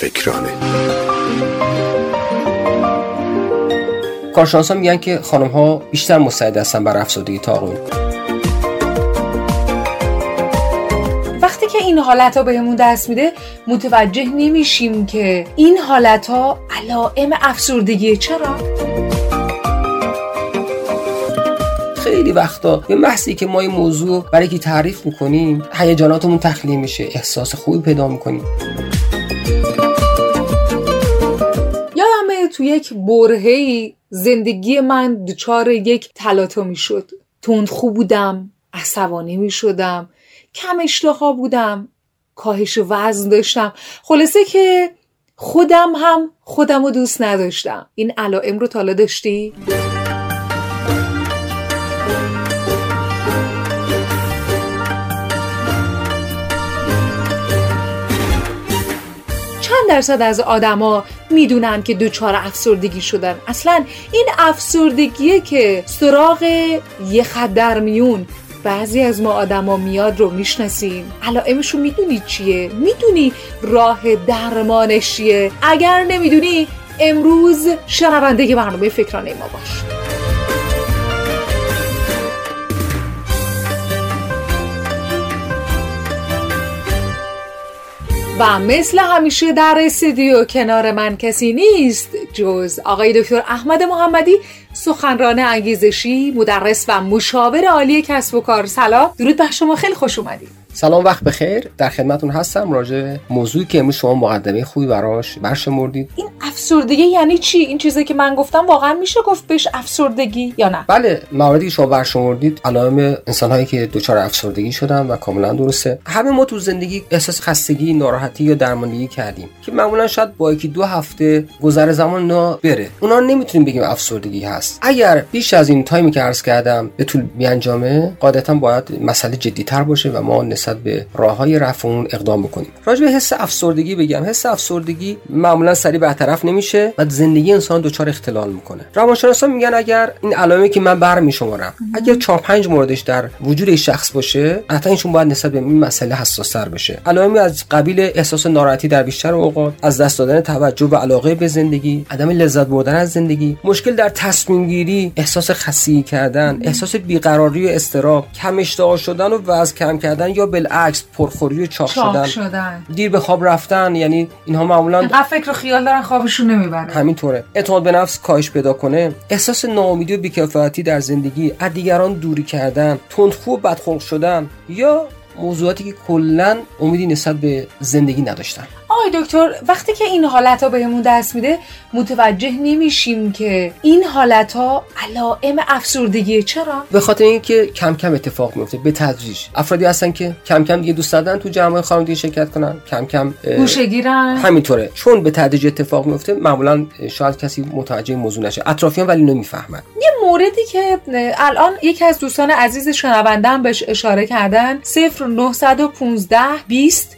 فکرانه. کارشناسان میگن که خانم ها بیشتر مستعد هستن بر افسردگی تا آقایون. وقتی که این حالت ها بهمون دست میده متوجه نمیشیم که این حالت ها علائم افسردگی. چرا؟ خیلی وقتا به محضی که ما این موضوع برای کی تعریف می‌کنیم هیجاناتمون تخلیه میشه احساس خوبی پیدا می‌کنیم. تو یک برهی زندگی من دچار یک تلاطمی شد. تندخو بودم عصبانی می شدم کم اشتها بودم کاهش وزن داشتم. خلاصه که خودم هم خودم رو دوست نداشتم. این علائم رو تالا داشتی؟ درصد از آدما می‌دونن که دچار افسردگی شدن. اصلا این افسردگیه که سراغ یه خط در میون بعضی از ما آدما میاد رو می‌شناسیم. علائمش رو می‌دونی چیه؟ می‌دونی راه درمانش چیه؟ اگر نمی‌دونی امروز شنونده برنامه فکرانه ما باش. و مثل همیشه در استودیو کنار من کسی نیست جز آقای دکتر احمد محمدی سخنران انگیزشی مدرس و مشاور عالی کسب و کار. سلام. درود بر شما. خیلی خوش اومدید. سلام وقت بخیر. در خدمتون هستم راجع موضوعی که امروز شما مقدمه خوبی براش برشمردید. این افسردگی یعنی چی؟ این چیزی که من گفتم واقعا میشه گفت بهش افسردگی یا نه؟ بله مواردی که شما برشمردید علائم انسانهایی که دچار افسردگی شدن و کاملا درسته. همه ما تو زندگی احساس خستگی ناراحتی یا درماندگی کردیم که معمولا شاید با یکی دو هفته گذر زمان نا بره. اونا نمی‌تونیم بگیم افسردگی هست. اگر بیش از این تایمی که عرض کردم به طول بیانجامه قاعدتا باید مسئله جدیتر باشه و ما نسبت به راه های رفع اون اقدام بکنیم. راجع به حس افسردگی بگم. حس افسردگی معمولا سریع برطرف نمیشه و زندگی انسان دچار اختلال می‌کنه. روانشناسان میگن اگر این علائمی که من برمیشمارم اگر 4 5 موردش در وجود شخص باشه حتما ایشون باید نسبت به این مسئله حساس‌تر بشه. علائمی از قبیل احساس ناراحتی در بیشتر اوقات از دست دادن توجه و علاقه به زندگی عدم لذت بردن از زندگی مشکل در تصمیم گیری احساس خستگی کردن احساس بیقراری و استراب کم اشتها شدن و وزن کم کردن یا بالعکس پرخوری و چاق, شدن. شدن. دیر به خواب رفتن یعنی اینها معمولا اینقدر فکر و خیال دارن خوابشون نمی‌برن همینطوره. اعتماد به نفس کاهش پیدا کنه. احساس ناامیدی و بیکفایتی در زندگی از دیگران دوری کردن تندخو و بدخلق شدن یا موضوعاتی که کلا امیدی نسبت به زندگی نداشتن. آقای دکتر وقتی که این حالت ها بهمون دست میده متوجه نمیشیم که این حالت ها علائم افسردگی چرا؟ به خاطر اینکه کم کم اتفاق میفته به تدریج. افرادی هستن که کم کم دیگه دوست دارن تو جمع خانوادگی شرکت کنن کم کم گوشه گیرن همینطوره. چون به تدریج اتفاق میفته معمولا شاید کسی متوجه موضوع نشه. اطرافیان ولی نمی‌فهمن یه موردی که الان یکی از دوستان عزیز شنوندم بهش اشاره کردن 0915 20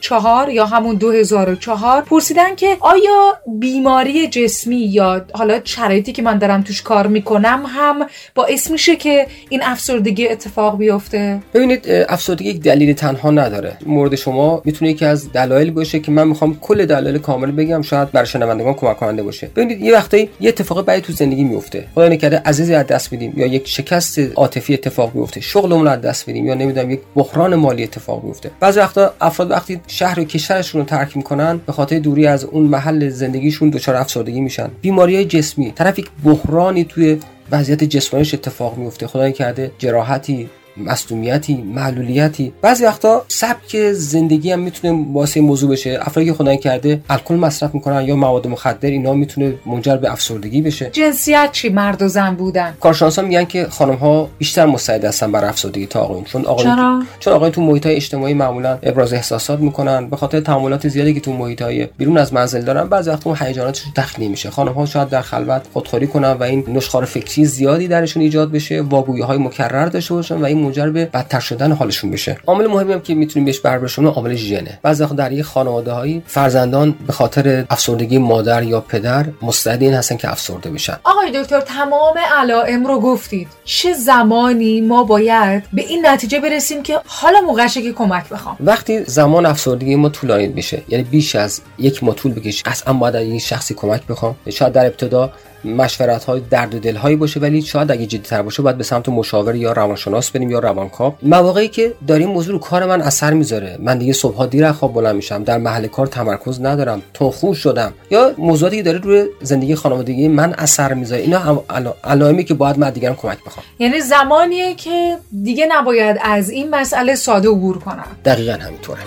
04 یا همون 2004 پرسیدن که آیا بیماری جسمی یا حالا شرایطی که من دارم توش کار می‌کنم هم باعث میشه که این افسردگی اتفاق بیفته؟ ببینید افسردگی یک دلیل تنها نداره. مورد شما می‌تونه یکی از دلایل باشه که من می‌خوام کل دلایل کامل بگم شاید برای شنوندگان کمک کننده باشه. ببینید یه وقتایی یه اتفاق بعدی تو زندگی میفته خدا نکرده عزیزی از دست میدیم یا یک شکست عاطفی اتفاق بیفته شغلمون از دست میدیم یا نمی‌دونم یک بحران مالی اتفاق بیفته. بعضی وقتا افراد وقتی شهر و کشورشون ترک می‌کنن به خاطر دوری از اون محل زندگیشون دچار افسردگی میشن. بیماری های جسمی طرف یک بحرانی توی وضعیت جسمانیش اتفاق میفته خدای کرده جراحتی مصدومیتی معلولیتی. بعضی وقتا سبک زندگی هم می‌تونه واسه موضوع بشه. افرادی که خدای کرده الکل مصرف می‌کنن یا مواد مخدر اینا می‌تونه منجر به افسردگی بشه. جنسیت چی؟ مرد و زن بودن. کارشناسا میگن که خانم ها بیشتر مستعد هستن بر افسردگی تا آقایون. چون آقایون چرا؟ چون آقایون تو محیط های اجتماعی معمولا ابراز احساسات می‌کنن. به خاطر تعاملات زیادی که تو محیط های بیرون از منزل دارن بعضی وقتا اون هیجاناتشون تخلیه میشه. خانم ها شاید در خلوت خودخوری کنن و این نشخوار فکری زیادی درشون ایجاد بشه واگویی های مکرر داشته باشن و این منجر به بدتر شدن حالشون بشه. عامل مهمی هم که می‌تونیم بهش بر برسونیم عامل ژنه. بعضی وقت در یه خانواده هایی فرزندان به خاطر افسردگی مادر یا پدر مستعد این هستن که افسرده بشن. آقای دکتر تمام علائم رو گفتید. چه زمانی ما باید به این نتیجه برسیم که حالا موقعشه که کمک بخوام؟ وقتی زمان افسردگی ما طولانی بشه یعنی بیش از یک ما طول بکشه قطعا باید این شخصی کمک بخوام. شاید در ابتدا مشورت های درد و دل هایی باشه ولی شاید اگه جدی تر باشه باید به سمت مشاور یا روانشناس بریم یا روانکاو. مواقعی که داریم موضوع رو کار من اثر می‌ذاره. من دیگه صبح دیر خواب بلند میشم در محل کار تمرکز ندارم تنخو شدم. یا موضوعاتی که داره روی زندگی خانوادگی من اثر می‌ذاره. اینا علائمی که باید من دیگران کمک بخوام. یعنی زمانیه که دیگه نباید از این مسئله ساده عبور کنم. دقیقا همینطوره.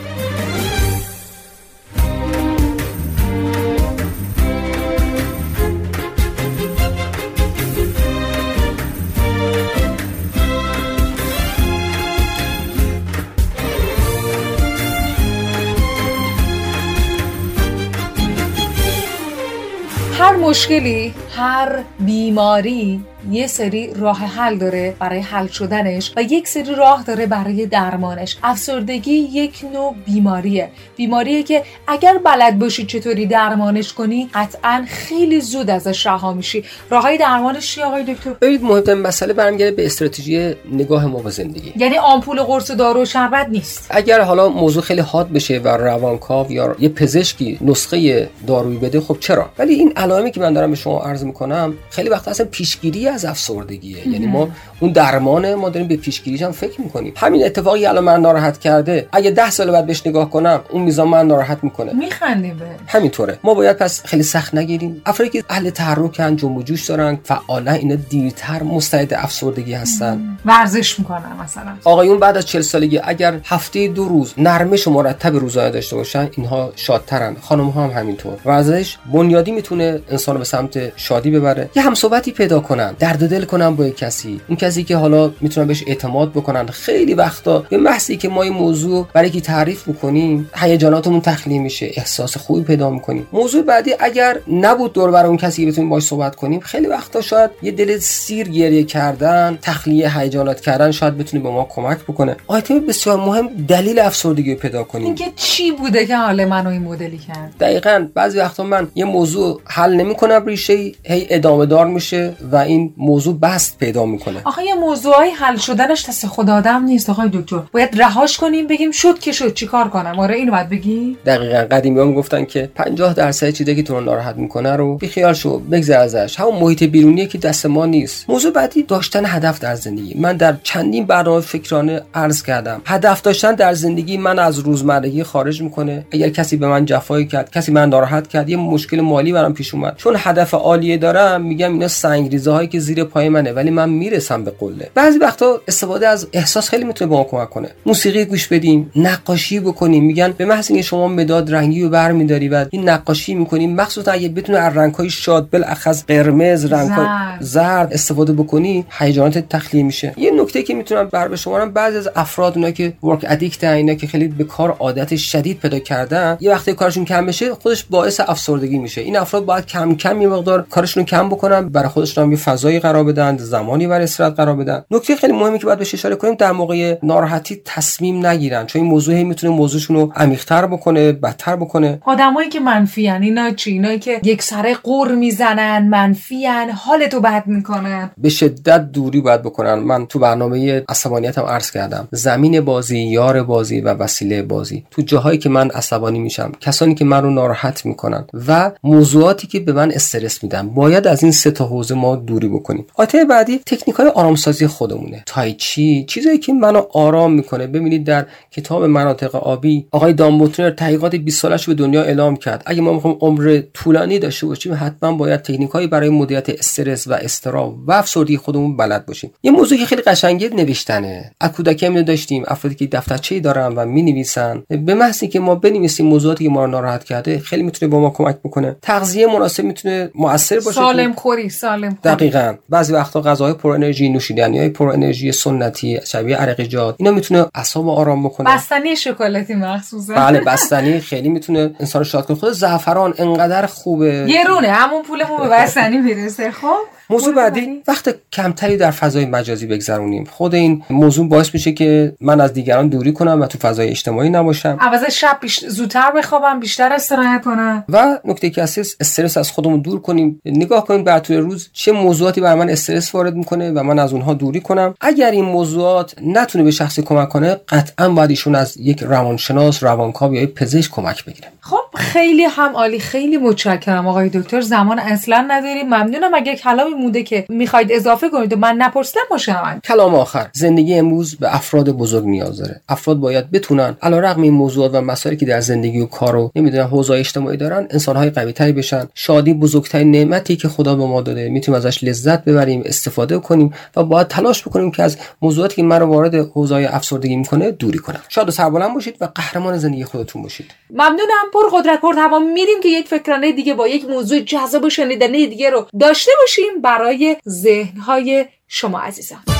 مشکلی؟ هر بیماری یه سری راه حل داره برای حل شدنش و یک سری راه داره برای درمانش. افسردگی یک نوع بیماریه. بیماریه که اگر بلد باشی چطوری درمانش کنی قطعا خیلی زود ازش رها میشی. راههای درمانش چی آقای دکتر؟ ببینید مهمترین مسئله برمیگرده به استراتژی نگاه ما به زندگی. یعنی آمپول قرص دارو و شربت نیست. اگر حالا موضوع خیلی حاد بشه و روانکاو یا یه پزشکی نسخه دارویی بده خب چرا؟ ولی این علائمی که من دارم به شما عرض می‌کنم خیلی وقت اصلا پیشگیری از افسردگیه. یعنی ما اون درمان ما داریم به پیشگیریش هم فکر می‌کنیم. همین اتفاقی الان من ناراحت کرده اگه ده سال بعد بهش نگاه کنم اون میزان من ناراحت می‌کنه. میخندیم به همینطوره. ما باید پس خیلی سخت نگیریم. افرادی که اهل تحرکن جنب و جوش دارن فعالا اینا دیرتر مستعد افسردگی هستن. ورزش می‌کنن مثلا. آقایون بعد از 40 سالگی اگر هفته دو روز نرمش و مرتب روزانه داشته باشن اینها شادترن. خانم ها هم همینطور. ورزش بنیادی می‌تونه انسان به سمت شادی ببره. یه همصحبتی پیدا کنن. درد دل کنن با کسی. اون کسی که حالا می‌تونن بهش اعتماد بکنن. خیلی وقتا به محضی که ما این موضوع برای کی تعریف می‌کنیم هیجاناتمون تخلیه میشه احساس خوبی پیدا می‌کنیم. موضوع بعدی اگر نبود دور بر اون کسی که بتونیم باش صحبت کنیم خیلی وقتا شاید یه دل سیر گریه کردن تخلیه هیجانات کردن شاید بتونه به ما کمک بکنه. آیتم بسیار مهم دلیل افسردگی پیدا کنیم. اینکه چی بوده که حال منو این مدلی کرد دقیقا بعضی وقتا من یه موضوع حل نمی‌کنم ریشه هی ادامه دار میشه و این موضوع بست پیدا می‌کنه. آخه یه موضوعی حل شدنش دست خدا آدم نیست آقای دکتر. باید رهاش کنیم بگیم شد که شد چیکار کنم؟ آره اینو باید بگی. دقیقا قدیمیان گفتن که 50 درصد چیزی که تو رو ناراحت می‌کنه رو بیخیال شو بگذر ازش. همون محیط بیرونیه که دست ما نیست. موضوع بعدی داشتن هدف در زندگی. من در چندین برنامه فکرانه عرض کردم. هدف داشتن در زندگی من از روزمرگی خارج می‌کنه. اگر کسی به من جفایی کرد کسی من ناراحت کرد یه مشکل مالی برام پیش اومد. چون هدف عالیه دارم میگم اینا سنگریزه هایی که زیر پای منه ولی من می‌رسم به قله. بعضی وقتا استفاده از احساس خیلی می‌تونه به ما کمک کنه. موسیقی گوش بدیم نقاشی بکنیم. میگن به محض اینکه شما مداد رنگی رو برمیداری و این نقاشی می‌کنیم مخصوصا اگه بتونه از رنگهای شاد بالاخص قرمز رنگ زرد. زرد استفاده بکنی هیجانات تخلیه میشه. یه نکته که می‌تونم بر به شما بعضی از افراد اونا که ورک ادیکت اینا که خیلی به کار عادت شدید پیدا کردن یه وقتی کارشون کم بشه خودش باعث افسردگی میشه. این افراد باید کم کم یه مقدار کارشون رو کم بکنن برای خودشون هم یه فضایی قرار بدن زمانی برای استراحت قرار بدن. نکته خیلی مهمی که باید بهش اشاره کنیم در موقع ناراحتی تصمیم نگیرن چون این موضوع می‌تونه موضوعشون رو عمیق‌تر بکنه بدتر بکنه. آدمایی که منفیان اینا چی؟ اینایی که یک سره قور می‌زنن منفیان حالتو بد می‌کنن. به شدت دوری باید بکنن. من تو برنامه عصبانیتم عرض کردم. زمین بازی یار بازی و وسیله بازی. تو جاهایی که من عصبانی میشم کسانی که من رو ناراحت می‌کنن و موضوعاتی که به من استرس میدن. باید از این سه تا حوزه ما دوری بکنیم. آیته بعدی تکنیک های آرامسازی خودمونه. تایچی چیزایی که منو آرام می‌کنه. ببینید در کتاب مناطق آبی آقای دامبوتنر تحقیقات 20 سالش به دنیا اعلام کرد. اگه ما می‌خوایم عمر طولانی داشته باشیم حتما باید تکنیک هایی برای مدیریت استرس و استراب و افسردگی خودمون بلد باشیم. یه موضوعی که خیلی قشنگه نوشتنه. از کودکی هم داشتیم. افرادی که دفترچه دارن و می نویسن به محض که ما بنویسیم موضوعاتی که ما رو ناراحت کرده خیلی می‌تونه با ما کمک بکنه. تغذیه مناسب می‌تونه موثر باشه سالم خوری سالم خوری. دقیقاً. بعضی وقتا غذاهای پر انرژی نوشیدنی های پر انرژی سنتی شبیه عرقیجات اینا می‌تونه اعصاب آرام بکنه. بستنی شکلاتی مخصوصه بله بستنی خیلی می‌تونه انسان شاد کنه. خود زعفران انقدر خوبه. یه رونه همون پولمون به بستنی می‌رسه خب؟ موضوع بعدی وقت کمتری در فضای مجازی بگذرونیم. خود این موضوع باعث میشه که من از دیگران دوری کنم و تو فضای اجتماعی نباشم. عوض شب بیش... زودتر بخوابم بیشتر استراحت کنم. و نکته که اساس استرس از خودمون دور کنیم. نگاه کنیم بر طول روز چه موضوعاتی بر من استرس وارد می‌کنه و من از اونها دوری کنم. اگر این موضوعات نتونه به شخصی کمک کنه قطعا باید ایشون از یک روانشناس روانکاو یا پزشک کمک بگیره. خب خیلی هم عالی خیلی متشکرم آقای دکتر. زمان اصلا نداریم. ممنونم. اگر کلامی مونده که می‌خواید اضافه کنید و من نپرسیدم باشه کلام آخر. زندگی امروز به افراد بزرگ نیاز داره. افراد باید بتونن علیرغم این موضوعات و مسائلی که در زندگی و کار و نمی‌دونن حوزه اجتماعی دارن انسانهای قوی تری بشن. شادی بزرگترین نعمتی که خدا به ما داده. می‌تونیم ازش لذت ببریم استفاده کنیم و باید تلاش بکنیم که از موضوعاتی که مرا وارد حوزه افسردگی می‌کنه دوری کنم. شاد و سربلند باشید و قهرمان زندگی خودتون باشید. ممنونم. پر قدرت پر توان میریم که یک فکرانه دیگه با یک موضوع جذاب و شنیدنی دیگه رو داشته باشیم. برای ذهنهای شما عزیزان.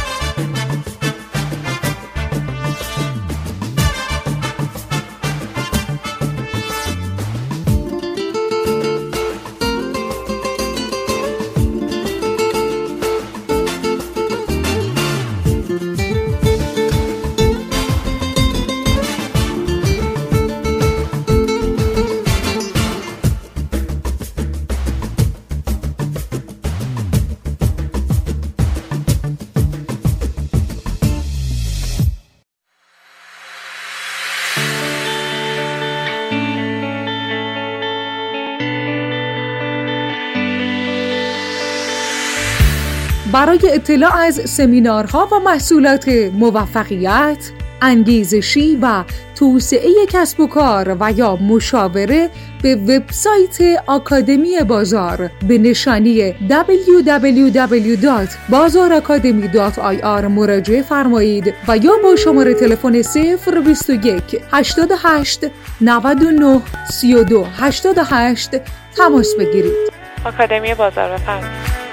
برای اطلاع از سمینارها و محصولات موفقیت، انگیزشی و توسعه کسب و کار و یا مشاوره به وبسایت آکادمی بازار به نشانی www.bazarakademi.ir مراجعه فرمایید و یا با شماره تلفن 021 88 99 32 88 تماس بگیرید. آکادمی بازار بفرمایید